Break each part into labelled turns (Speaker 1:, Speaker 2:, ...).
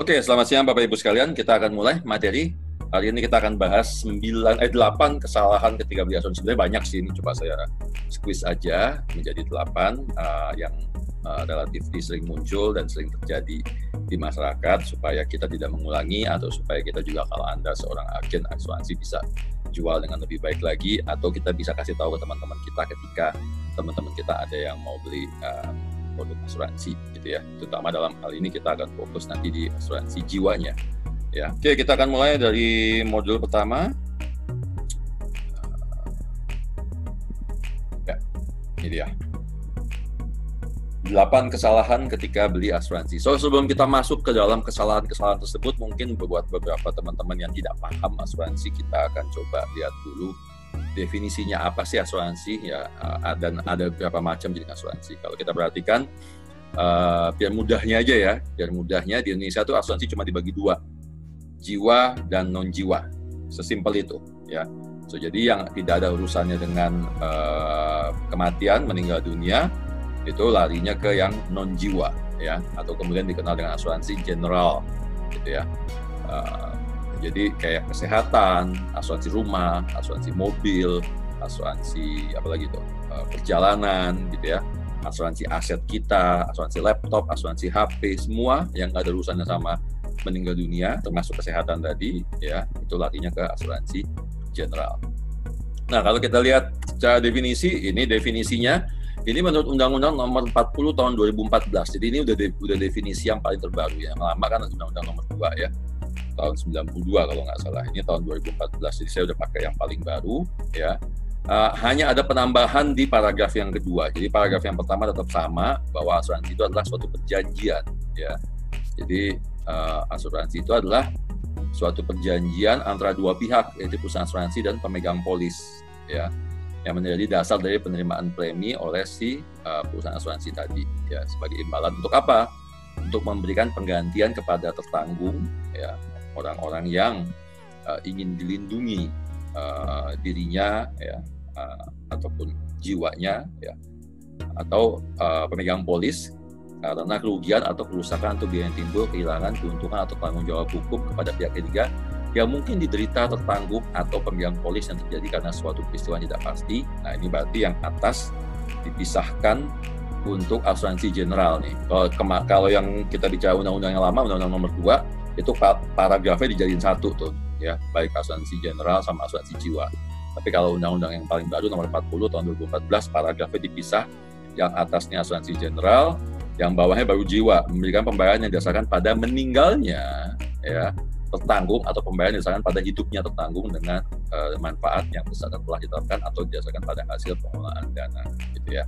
Speaker 1: Oke, selamat siang Bapak Ibu sekalian. Kita akan mulai materi. Hari ini kita akan bahas 9 eh 8 kesalahan ketika beli asuransi. Sebenarnya banyak sih ini coba saya squeeze aja menjadi 8 uh, yang uh, relatif sering muncul dan sering terjadi di masyarakat supaya kita tidak mengulangi atau supaya kita juga kalau Anda seorang agen asuransi bisa jual dengan lebih baik lagi atau kita bisa kasih tahu ke teman-teman kita ketika teman-teman kita ada yang mau beli uh, produk asuransi gitu ya. Terutama dalam hal ini kita akan fokus nanti di asuransi jiwanya. Ya. Oke, kita akan mulai dari modul pertama. Ya, ini dia. 8 kesalahan ketika beli asuransi. So sebelum kita masuk ke dalam kesalahan-kesalahan tersebut, mungkin buat beberapa teman-teman yang tidak paham asuransi, kita akan coba lihat dulu definisinya apa sih asuransi ya uh, dan ada beberapa macam jenis asuransi. Kalau kita perhatikan uh, biar mudahnya aja ya, biar mudahnya di Indonesia tuh asuransi cuma dibagi dua, jiwa dan non jiwa, sesimpel itu ya. So jadi yang tidak ada urusannya dengan uh, kematian, meninggal dunia itu larinya ke yang non jiwa ya, atau kemudian dikenal dengan asuransi general gitu ya. Uh, jadi kayak kesehatan, asuransi rumah, asuransi mobil, asuransi apalagi itu eh, perjalanan gitu ya, asuransi aset kita, asuransi laptop, asuransi HP, semua yang ada urusannya sama meninggal dunia, termasuk kesehatan tadi, ya itu larinya ke asuransi general. Nah kalau kita lihat secara definisi, ini definisinya ini menurut Undang-Undang Nomor 40 Tahun 2014. Jadi ini udah de, udah definisi yang paling terbaru ya. Yang lama kan Undang-Undang Nomor 2 ya tahun 92 kalau nggak salah. Ini tahun 2014, jadi saya udah pakai yang paling baru ya. Uh, hanya ada penambahan di paragraf yang kedua. Jadi paragraf yang pertama tetap sama bahwa asuransi itu adalah suatu perjanjian ya. Jadi uh, asuransi itu adalah suatu perjanjian antara dua pihak yaitu perusahaan asuransi dan pemegang polis ya yang menjadi dasar dari penerimaan premi oleh si uh, perusahaan asuransi tadi ya sebagai imbalan untuk apa? Untuk memberikan penggantian kepada tertanggung ya orang-orang yang uh, ingin dilindungi uh, dirinya ya uh, ataupun jiwanya ya atau uh, pemegang polis karena kerugian atau kerusakan atau biaya yang timbul kehilangan keuntungan atau tanggung jawab hukum kepada pihak ketiga yang mungkin diderita tertanggung atau pemegang polis yang terjadi karena suatu peristiwa yang tidak pasti. Nah ini berarti yang atas dipisahkan untuk asuransi general nih. Kalau, kalau yang kita bicara undang-undang yang lama, undang-undang nomor 2, itu paragrafnya dijadiin satu tuh ya. Baik asuransi general sama asuransi jiwa. Tapi kalau undang-undang yang paling baru nomor 40 tahun 2014 paragrafnya dipisah. Yang atasnya asuransi general yang bawahnya baru jiwa. Memberikan pembayaran yang didasarkan pada meninggalnya ya. Tertanggung atau pembayaran yang didasarkan pada hidupnya tertanggung dengan uh, manfaat yang besar telah ditetapkan atau didasarkan pada hasil pengelolaan dana gitu ya.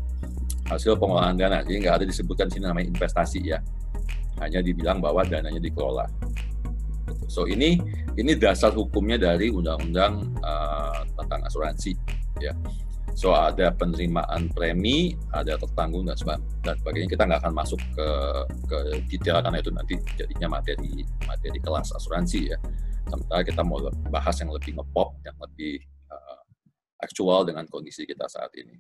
Speaker 1: Hasil pengelolaan dana. Jadi nggak ada disebutkan sini namanya investasi ya hanya dibilang bahwa dananya dikelola. So ini ini dasar hukumnya dari undang-undang uh, tentang asuransi, ya. So ada penerimaan premi, ada tertanggung dan sebagainya. Kita nggak akan masuk ke ke detail karena itu nanti jadinya materi materi kelas asuransi ya. Sementara kita mau bahas yang lebih ngepop, yang lebih uh, aktual dengan kondisi kita saat ini.